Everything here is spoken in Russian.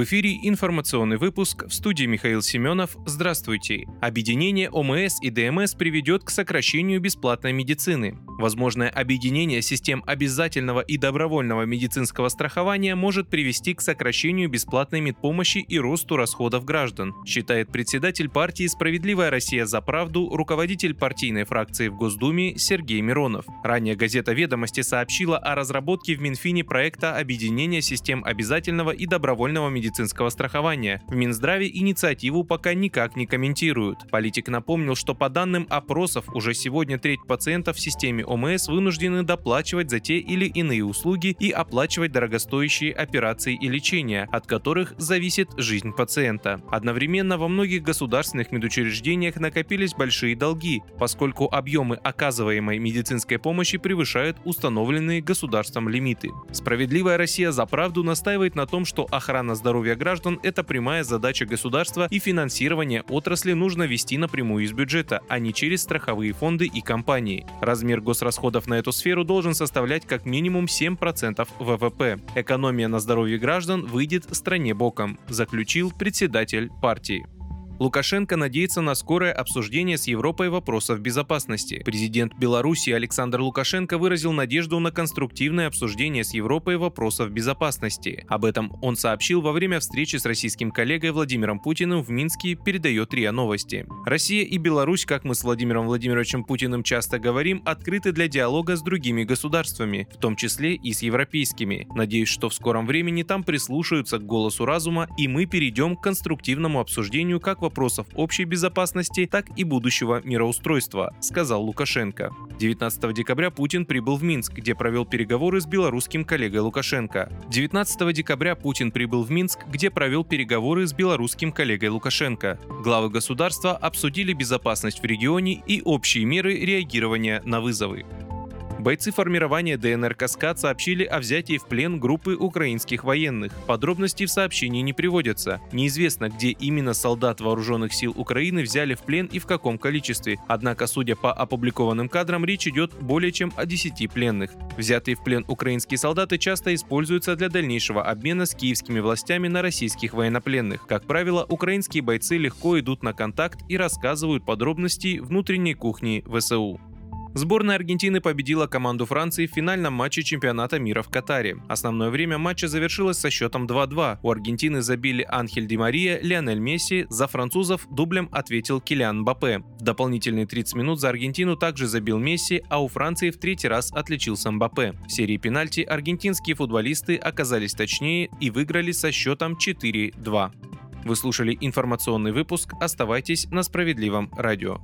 В эфире информационный выпуск в студии Михаил Семенов. Здравствуйте. Объединение ОМС и ДМС приведет к сокращению бесплатной медицины. Возможное объединение систем обязательного и добровольного медицинского страхования может привести к сокращению бесплатной медпомощи и росту расходов граждан, считает председатель партии «Справедливая Россия за правду», руководитель партийной фракции в Госдуме Сергей Миронов. Ранее газета «Ведомости» сообщила о разработке в Минфине проекта объединения систем обязательного и добровольного медицинского медицинского страхования. В Минздраве инициативу пока никак не комментируют. Политик напомнил, что по данным опросов уже сегодня треть пациентов в системе ОМС вынуждены доплачивать за те или иные услуги и оплачивать дорогостоящие операции и лечения, от которых зависит жизнь пациента. Одновременно во многих государственных медучреждениях накопились большие долги, поскольку объемы оказываемой медицинской помощи превышают установленные государством лимиты. Справедливая Россия за правду настаивает на том, что охрана здоровья здоровья граждан – это прямая задача государства, и финансирование отрасли нужно вести напрямую из бюджета, а не через страховые фонды и компании. Размер госрасходов на эту сферу должен составлять как минимум 7% ВВП. Экономия на здоровье граждан выйдет стране боком, заключил председатель партии. Лукашенко надеется на скорое обсуждение с Европой вопросов безопасности. Президент Беларуси Александр Лукашенко выразил надежду на конструктивное обсуждение с Европой вопросов безопасности. Об этом он сообщил во время встречи с российским коллегой Владимиром Путиным в Минске, передает РИА Новости. Россия и Беларусь, как мы с Владимиром Владимировичем Путиным часто говорим, открыты для диалога с другими государствами, в том числе и с европейскими. Надеюсь, что в скором времени там прислушаются к голосу разума, и мы перейдем к конструктивному обсуждению как вопросов общей безопасности, так и будущего мироустройства, сказал Лукашенко. 19 декабря Путин прибыл в Минск, где провел переговоры с белорусским коллегой Лукашенко. 19 декабря Путин прибыл в Минск, где провел переговоры с белорусским коллегой Лукашенко. Главы государства обсудили безопасность в регионе и общие меры реагирования на вызовы. Бойцы формирования ДНР «Каскад» сообщили о взятии в плен группы украинских военных. Подробности в сообщении не приводятся. Неизвестно, где именно солдат вооруженных сил Украины взяли в плен и в каком количестве. Однако, судя по опубликованным кадрам, речь идет более чем о 10 пленных. Взятые в плен украинские солдаты часто используются для дальнейшего обмена с киевскими властями на российских военнопленных. Как правило, украинские бойцы легко идут на контакт и рассказывают подробности внутренней кухни ВСУ. Сборная Аргентины победила команду Франции в финальном матче чемпионата мира в Катаре. Основное время матча завершилось со счетом 2-2. У Аргентины забили Анхель Ди Мария, Лионель Месси, за французов дублем ответил Килиан Мбаппе. В дополнительные 30 минут за Аргентину также забил Месси, а у Франции в третий раз отличился Мбаппе. В серии пенальти аргентинские футболисты оказались точнее и выиграли со счетом 4-2. Вы слушали информационный выпуск. Оставайтесь на справедливом радио.